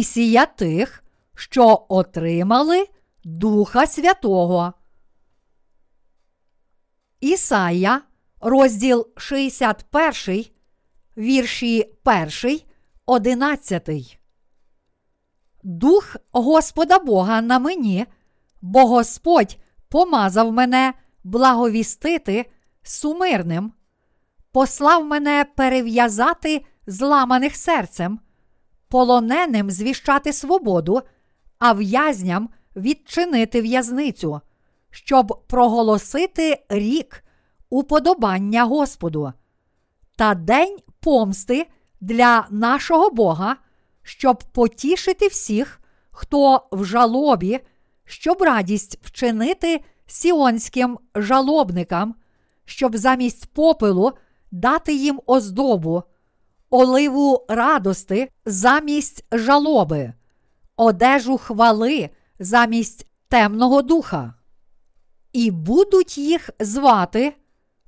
місія тих, що отримали Духа Святого. Ісая, розділ 61, вірші 1, 11. Дух Господа Бога на мені, бо Господь помазав мене благовістити сумирним, послав мене перев'язати зламаних серцем, полоненим звіщати свободу, а в'язням відчинити в'язницю, щоб проголосити рік уподобання Господу та день помсти для нашого Бога, щоб потішити всіх, хто в жалобі, щоб радість вчинити сіонським жалобникам, щоб замість попелу дати їм оздобу, оливу радости замість жалоби, одежу хвали замість темного духа. І будуть їх звати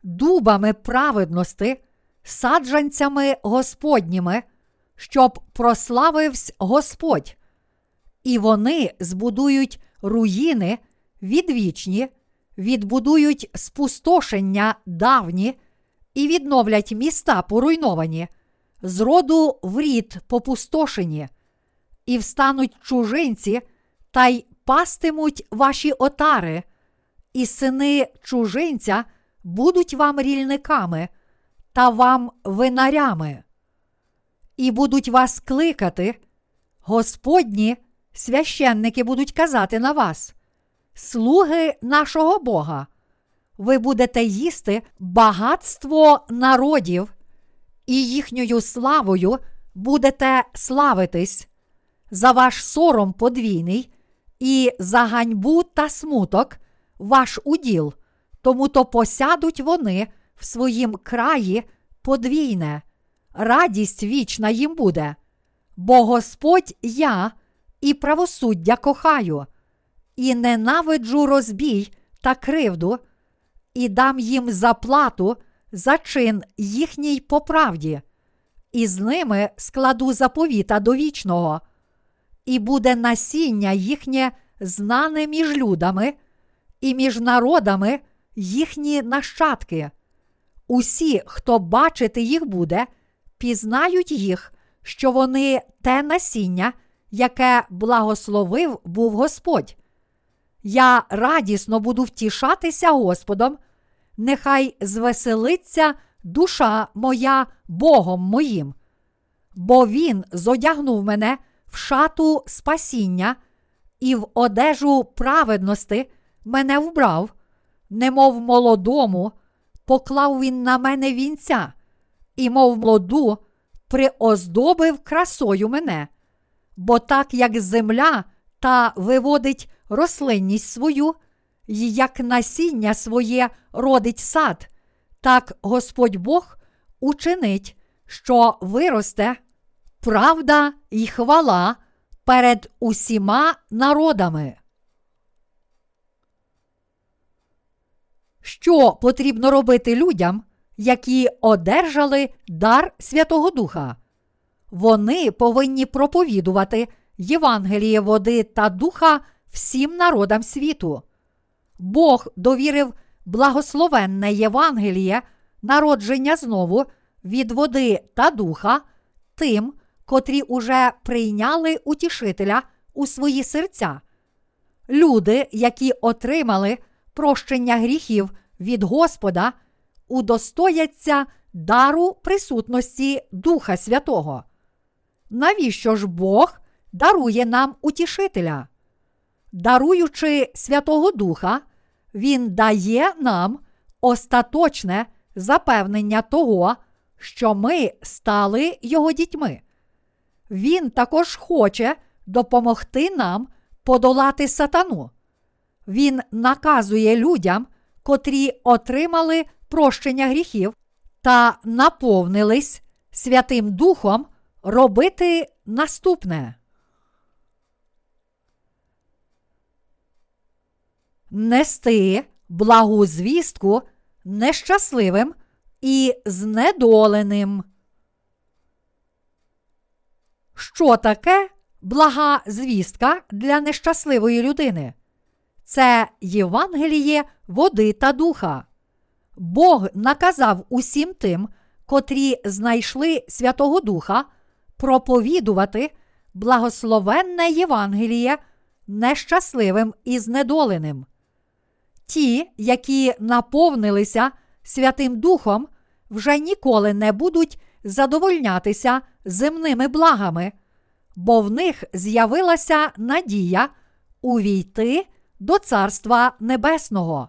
дубами праведності, саджанцями Господніми, щоб прославився Господь, і вони збудують руїни відвічні, відбудують спустошення давні і відновлять міста поруйновані, з роду в рід попустошені, і встануть чужинці та й пастимуть ваші отари, і сини чужинця будуть вам рільниками та вам винарями. І будуть вас кликати, Господні священники будуть казати на вас, слуги нашого Бога, ви будете їсти багатство народів, і їхньою славою будете славитись, за ваш сором подвійний, і за ганьбу та смуток ваш уділ, тому то посядуть вони в своїм краї подвійне, радість вічна їм буде, бо Господь я і правосуддя кохаю, і ненавиджу розбій та кривду, і дам їм заплату за чин їхній по правді, і з ними складу заповіта довічного, і буде насіння їхнє знане між людами, і між народами їхні нащадки. Усі, хто бачити їх буде, пізнають їх, що вони те насіння, яке благословив був Господь. Я радісно буду втішатися Господом, нехай звеселиться душа моя Богом моїм, бо Він зодягнув мене в шату спасіння і в одежу праведності мене вбрав, немов молодому, поклав він на мене вінця, і, мов молоду, приоздобив красою мене, бо так як земля та виводить рослинність свою, і як насіння своє родить сад, так Господь Бог учинить, що виросте правда і хвала перед усіма народами. Що потрібно робити людям, які одержали дар Святого Духа? Вони повинні проповідувати Євангеліє води та духа всім народам світу. Бог довірив благословенне Євангеліє, народження знову від води та духа тим, котрі уже прийняли утішителя у свої серця. Люди, які отримали прощення гріхів від Господа, удостояться дару присутності Духа Святого. Навіщо ж Бог дарує нам утішителя? Даруючи Святого Духа, Він дає нам остаточне запевнення того, що ми стали Його дітьми. Він також хоче допомогти нам подолати сатану. Він наказує людям, котрі отримали прощення гріхів та наповнились Святим Духом, робити наступне. Нести благу звістку нещасливим і знедоленим. Що таке блага звістка для нещасливої людини? Це Євангеліє води та духа. Бог наказав усім тим, котрі знайшли Святого Духа, проповідувати благословенне Євангеліє нещасливим і знедоленим. Ті, які наповнилися Святим Духом, вже ніколи не будуть задовольнятися земними благами, бо в них з'явилася надія увійти до Царства Небесного.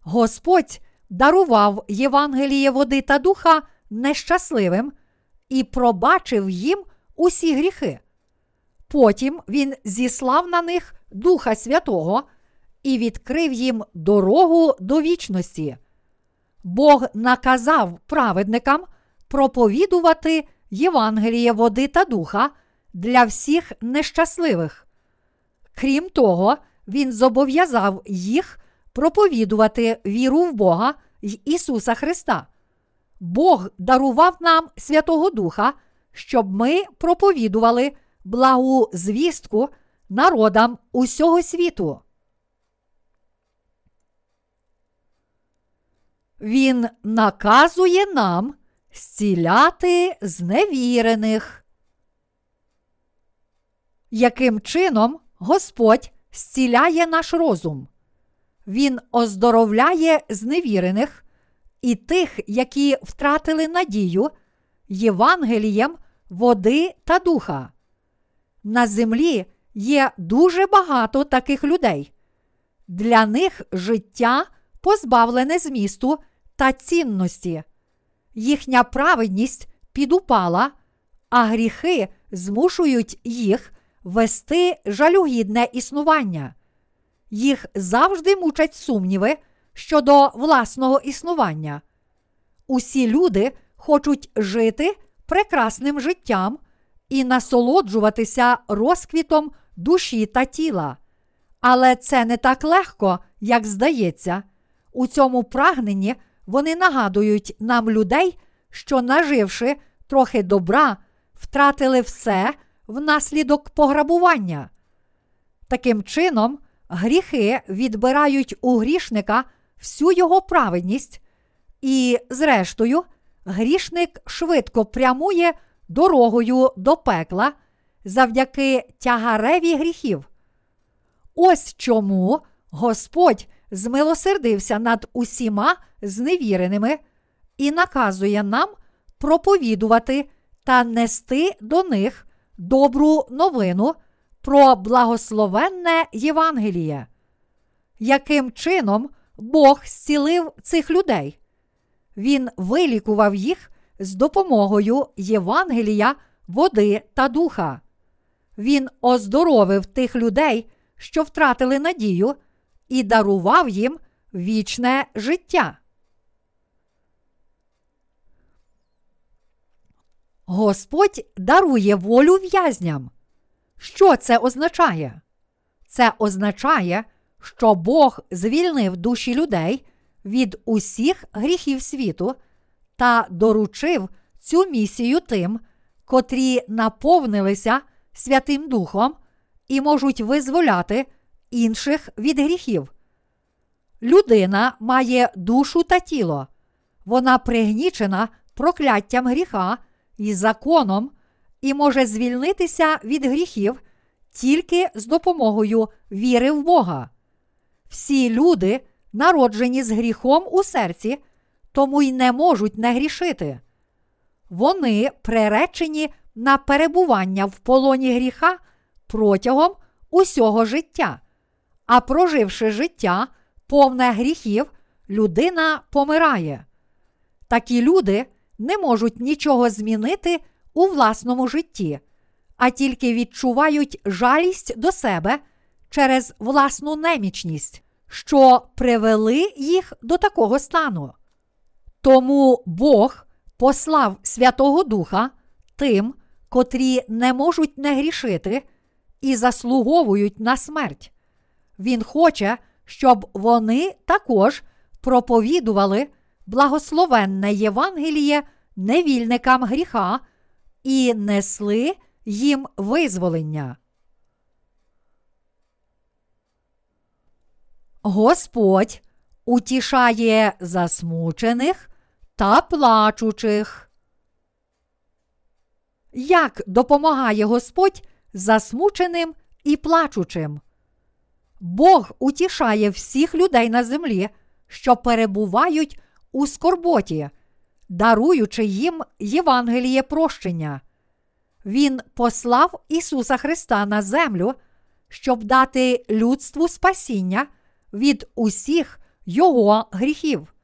Господь дарував Євангеліє води та духа нещасливим і пробачив їм усі гріхи. Потім Він зіслав на них Духа Святого і відкрив їм дорогу до вічності. Бог наказав праведникам проповідувати Євангеліє води та духа для всіх нещасливих. Крім того, Він зобов'язав їх проповідувати віру в Бога й Ісуса Христа. Бог дарував нам Святого Духа, щоб ми проповідували благу звістку народам усього світу. Він наказує нам зціляти зневірених. Яким чином Господь зціляє наш розум? Він оздоровляє зневірених і тих, які втратили надію Євангелієм води та духа. На землі є дуже багато таких людей. Для них життя позбавлене змісту та цінності. Їхня праведність підупала, а гріхи змушують їх вести жалюгідне існування. Їх завжди мучать сумніви щодо власного існування. Усі люди хочуть жити прекрасним життям і насолоджуватися розквітом душі та тіла. Але це не так легко, як здається. У цьому прагненні вони нагадують нам людей, що, наживши трохи добра, втратили все внаслідок пограбування. Таким чином, гріхи відбирають у грішника всю його праведність, і, зрештою, грішник швидко прямує дорогою до пекла завдяки тягареві гріхів. Ось чому Господь змилосердився над усіма зневіреними і наказує нам проповідувати та нести до них добру новину про благословенне Євангеліє. Яким чином Бог зцілив цих людей? Він вилікував їх з допомогою Євангелія, води та духа. Він оздоровив тих людей, що втратили надію, і дарував їм вічне життя. Господь дарує волю в'язням. Що це означає? Це означає, що Бог звільнив душі людей від усіх гріхів світу та доручив цю місію тим, котрі наповнилися Святим Духом і можуть визволяти інших від гріхів. Людина має душу та тіло, вона пригнічена прокляттям гріха і законом і може звільнитися від гріхів тільки з допомогою віри в Бога. Всі люди народжені з гріхом у серці, тому й не можуть не грішити. Вони приречені на перебування в полоні гріха протягом усього життя, а проживши життя, повне гріхів, людина помирає. Такі люди не можуть нічого змінити у власному житті, а тільки відчувають жалість до себе через власну немічність, що привели їх до такого стану. Тому Бог послав Святого Духа тим, котрі не можуть не грішити і заслуговують на смерть. Він хоче, щоб вони також проповідували благословенне Євангеліє невільникам гріха і несли їм визволення. Господь утішає засмучених та плачучих. Як допомагає Господь засмученим і плачучим? Бог утішає всіх людей на землі, що перебувають у скорботі, даруючи їм Євангеліє прощення. Він послав Ісуса Христа на землю, щоб дати людству спасіння від усіх Його гріхів.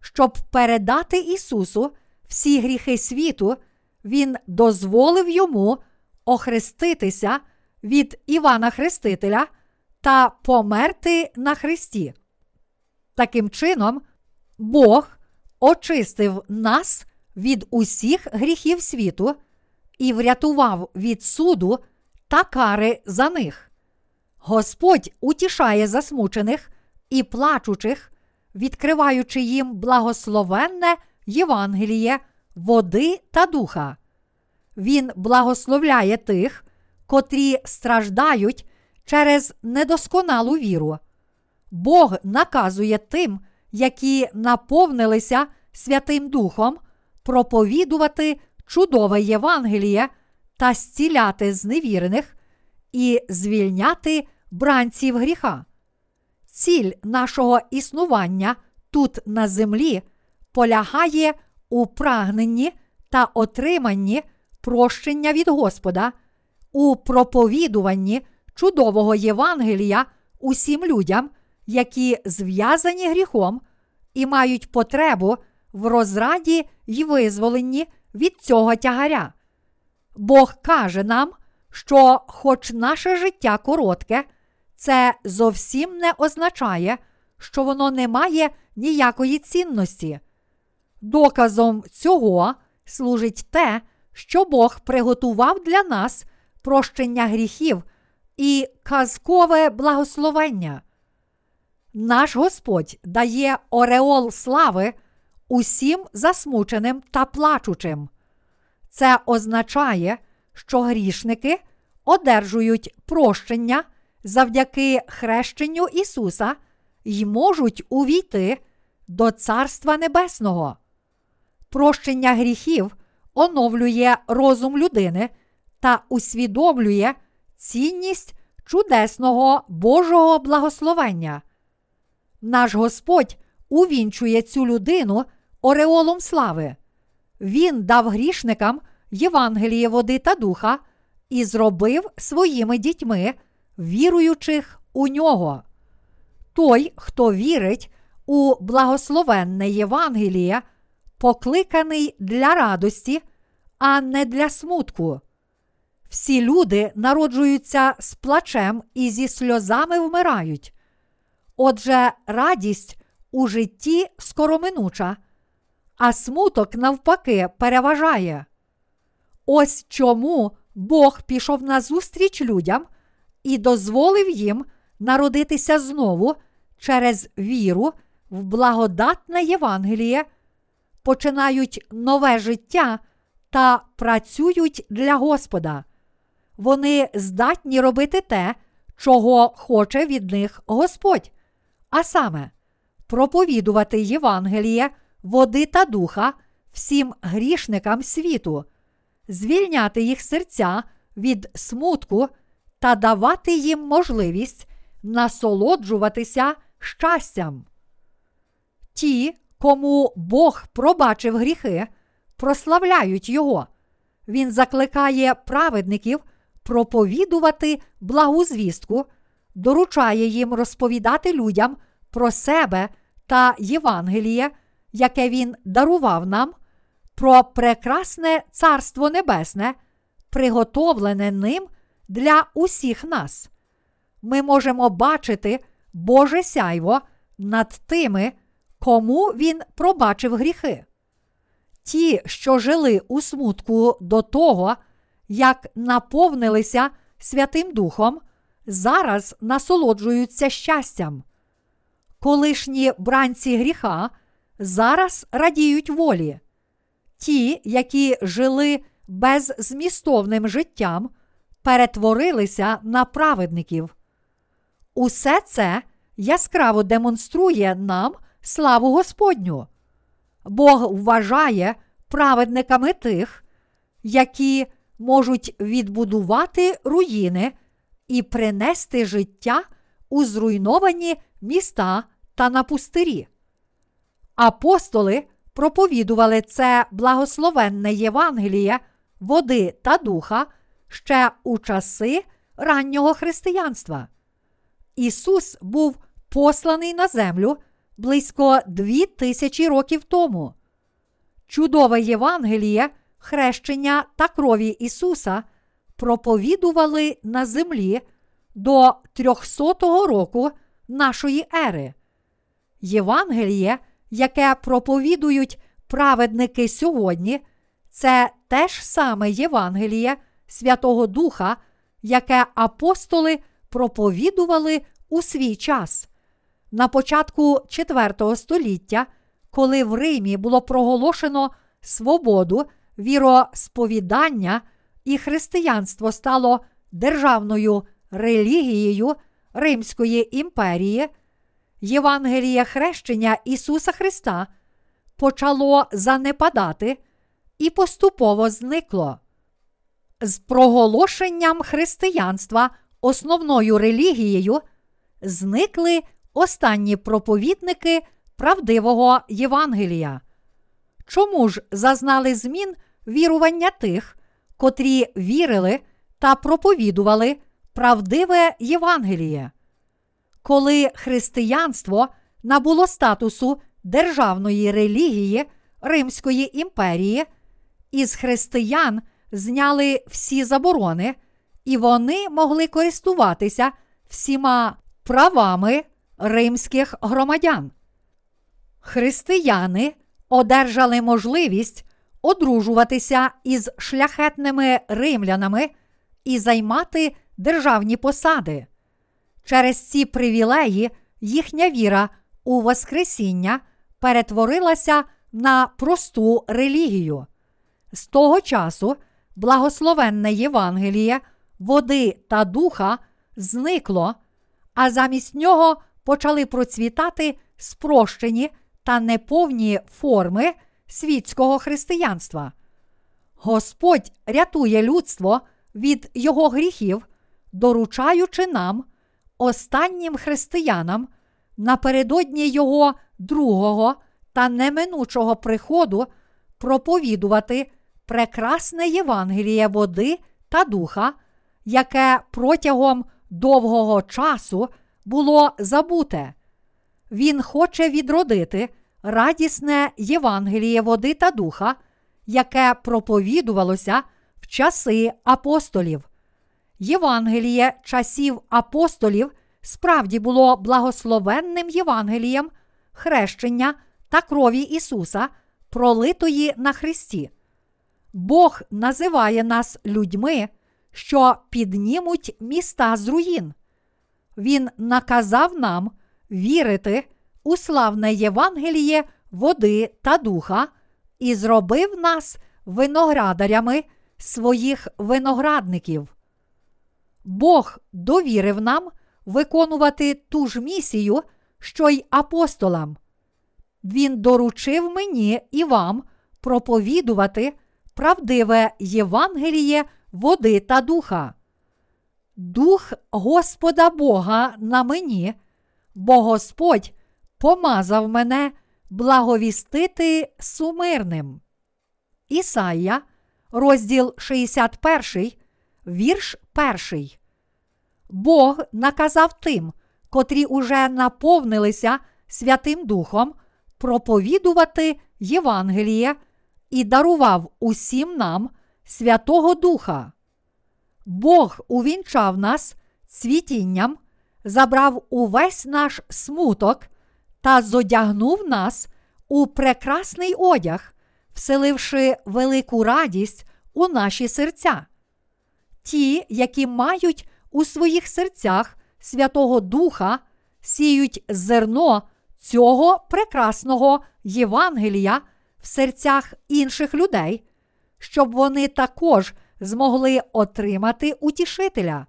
Щоб передати Ісусу всі гріхи світу, Він дозволив йому охреститися від Івана Хрестителя та померти на Христі. Таким чином, Бог очистив нас від усіх гріхів світу і врятував від суду та кари за них. Господь утішає засмучених і плачучих, відкриваючи їм благословенне Євангеліє, води та духа. Він благословляє тих, котрі страждають через недосконалу віру. Бог наказує тим, які наповнилися Святим Духом, проповідувати чудове Євангеліє та зціляти зневірених і звільняти бранців гріха. Ціль нашого існування тут на землі полягає у прагненні та отриманні прощення від Господа, у проповідуванні чудового Євангелія усім людям, які зв'язані гріхом і мають потребу в розраді й визволенні від цього тягаря. Бог каже нам, що, хоч наше життя коротке, це зовсім не означає, що воно не має ніякої цінності. Доказом цього служить те, що Бог приготував для нас прощення гріхів і казкове благословення. Наш Господь дає ореол слави усім засмученим та плачучим. Це означає, що грішники одержують прощення завдяки хрещенню Ісуса й можуть увійти до Царства Небесного. Прощення гріхів оновлює розум людини та усвідомлює цінність чудесного Божого благословення. Наш Господь увінчує цю людину ореолом слави. Він дав грішникам Євангеліє води та духа і зробив своїми дітьми, віруючих у нього. Той, хто вірить у благословенне Євангеліє, покликаний для радості, а не для смутку. Всі люди народжуються з плачем і зі сльозами вмирають. Отже, радість у житті скороминуча, а смуток, навпаки, переважає. Ось чому Бог пішов назустріч людям і дозволив їм народитися знову через віру в благодатне Євангеліє, починають нове життя та працюють для Господа. Вони здатні робити те, чого хоче від них Господь, а саме проповідувати Євангеліє, води та духа всім грішникам світу, звільняти їх серця від смутку та давати їм можливість насолоджуватися щастям. Ті, кому Бог пробачив гріхи, прославляють Його. Він закликає праведників проповідувати благу звістку, доручає їм розповідати людям про себе та Євангеліє, яке Він дарував нам, про прекрасне Царство Небесне, приготовлене ним для усіх нас. Ми можемо бачити Боже сяйво над тими, кому Він пробачив гріхи. Ті, що жили у смутку до того, як наповнилися Святим Духом, зараз насолоджуються щастям. Колишні бранці гріха зараз радіють волі. Ті, які жили беззмістовним життям перетворилися на праведників. Усе це яскраво демонструє нам славу Господню. Бог вважає праведниками тих, які можуть відбудувати руїни і принести життя у зруйновані міста та на пустирі. Апостоли проповідували це благословенне Євангеліє води та духа ще у часи раннього християнства. Ісус був посланий на землю близько дві тисячі років тому. Чудове Євангеліє, хрещення та крові Ісуса проповідували на землі до 300 року нашої ери. Євангеліє, яке проповідують праведники сьогодні, це те ж саме Євангеліє Святого Духа, яке апостоли проповідували у свій час. На початку IV століття, коли в Римі було проголошено свободу віросповідання і християнство стало державною релігією Римської імперії, Євангеліє хрещення Ісуса Христа почало занепадати і поступово зникло. З проголошенням християнства основною релігією зникли останні проповідники правдивого Євангелія. Чому ж зазнали змін вірування тих, котрі вірили та проповідували правдиве Євангеліє? Коли християнство набуло статусу державної релігії Римської імперії, із християн зняли всі заборони, і вони могли користуватися всіма правами римських громадян. Християни одержали можливість одружуватися із шляхетними римлянами і займати державні посади. Через ці привілеї їхня віра у Воскресіння перетворилася на просту релігію. З того часу благословенне Євангеліє, води та духа зникло, а замість нього почали процвітати спрощені та неповні форми світського християнства. Господь рятує людство від його гріхів, доручаючи нам, останнім християнам, напередодні Його другого та неминучого приходу проповідувати прекрасне Євангеліє води та духа, яке протягом довгого часу було забуте. Він хоче відродити радісне Євангеліє води та духа, яке проповідувалося в часи апостолів. Євангеліє часів апостолів справді було благословенним Євангелієм хрещення та крові Ісуса, пролитої на Христі. Бог називає нас людьми, що піднімуть міста з руїн. Він наказав нам вірити у славне Євангеліє води та духа і зробив нас виноградарями своїх виноградників. Бог довірив нам виконувати ту ж місію, що й апостолам. Він доручив мені і вам проповідувати правдиве Євангеліє води та духа. Дух Господа Бога на мені, бо Господь помазав мене благовістити сумирним. Ісая, розділ 61, вірш 1. Бог наказав тим, котрі уже наповнилися Святим Духом, проповідувати Євангеліє і дарував усім нам Святого Духа. Бог увінчав нас цвітінням, забрав увесь наш смуток та зодягнув нас у прекрасний одяг, вселивши велику радість у наші серця. Ті, які мають у своїх серцях Святого Духа, сіють зерно цього прекрасного Євангелія в серцях інших людей, щоб вони також змогли отримати утішителя.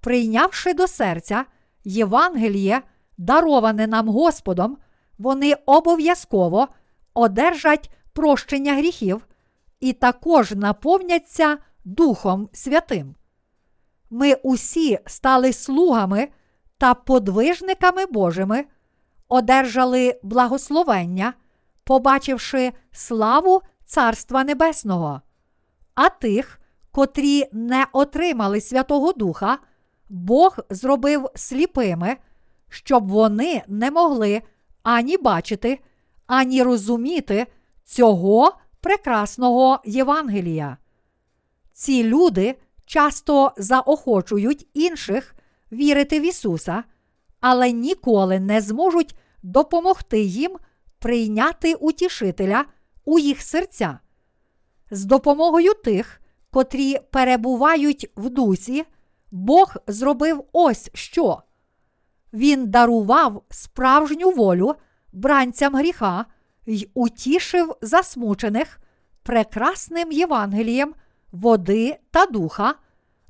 Прийнявши до серця Євангеліє, дароване нам Господом, вони обов'язково одержать прощення гріхів і також наповняться Духом Святим. Ми усі стали слугами та подвижниками Божими, одержали благословення, побачивши славу Царства Небесного. А тих, котрі не отримали Святого Духа, Бог зробив сліпими, щоб вони не могли ані бачити, ані розуміти цього прекрасного Євангелія. Ці люди часто заохочують інших вірити в Ісуса, але ніколи не зможуть допомогти їм прийняти утішителя у їх серця. З допомогою тих, котрі перебувають в дусі, Бог зробив ось що. Він дарував справжню волю бранцям гріха й утішив засмучених прекрасним Євангелієм води та духа,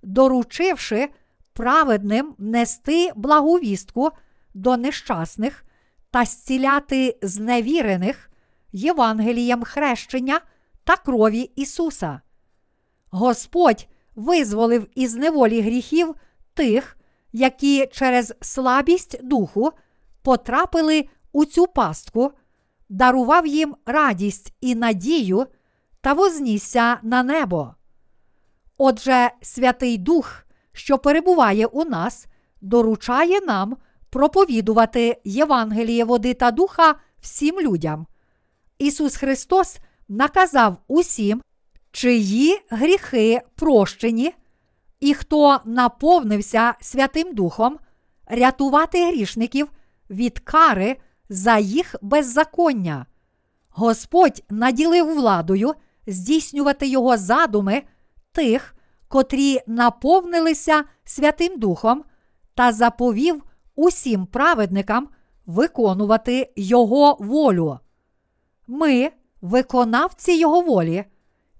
доручивши праведним нести благовістку до нещасних та зціляти зневірених Євангелієм хрещення та крові Ісуса. Господь визволив із неволі гріхів тих, які через слабість духу потрапили у цю пастку, дарував їм радість і надію та вознісся на небо. Отже, Святий Дух, що перебуває у нас, доручає нам проповідувати Євангеліє води та духа всім людям. Ісус Христос наказав усім, чиї гріхи прощені, і хто наповнився Святим Духом, рятувати грішників від кари за їх беззаконня. Господь наділив владою здійснювати його задуми тих, котрі наповнилися Святим Духом, та заповів усім праведникам виконувати Його волю. Ми, виконавці Його волі,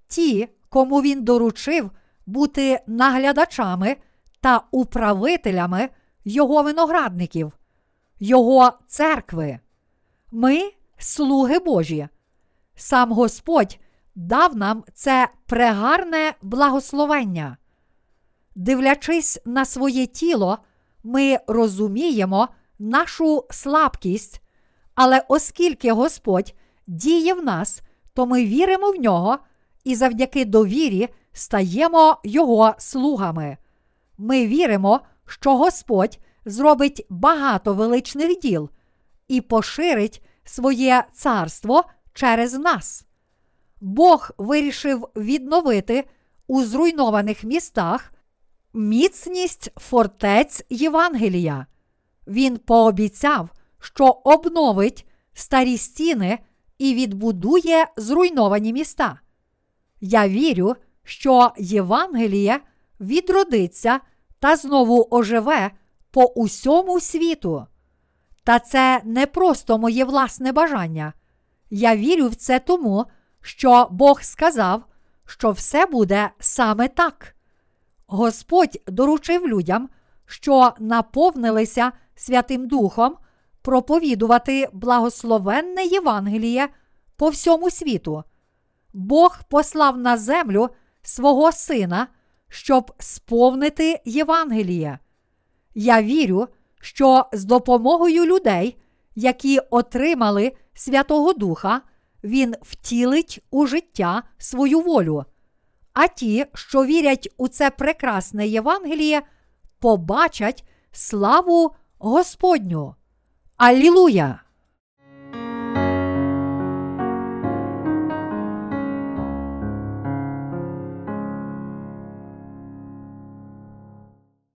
ті, кому він доручив бути наглядачами та управителями Його виноградників, Його церкви. Ми слуги Божі. Сам Господь дав нам це прегарне благословення. Дивлячись на своє тіло, ми розуміємо нашу слабкість, але оскільки Господь діє в нас, то ми віримо в нього і завдяки довірі стаємо Його слугами. Ми віримо, що Господь зробить багато величних діл і поширить своє царство через нас. Бог вирішив відновити у зруйнованих містах міцність фортець Євангелія. Він пообіцяв, що обновить старі стіни і відбудує зруйновані міста. Я вірю, що Євангеліє відродиться та знову оживе по усьому світу. Та це не просто моє власне бажання. Я вірю в це тому, що Бог сказав, що все буде саме так. Господь доручив людям, що наповнилися Святим Духом, проповідувати благословенне Євангеліє по всьому світу. Бог послав на землю свого Сина, щоб сповнити Євангеліє. Я вірю, що з допомогою людей, які отримали Святого Духа, Він втілить у життя свою волю. А ті, що вірять у це прекрасне Євангеліє, побачать славу Господню. Аллилуйя!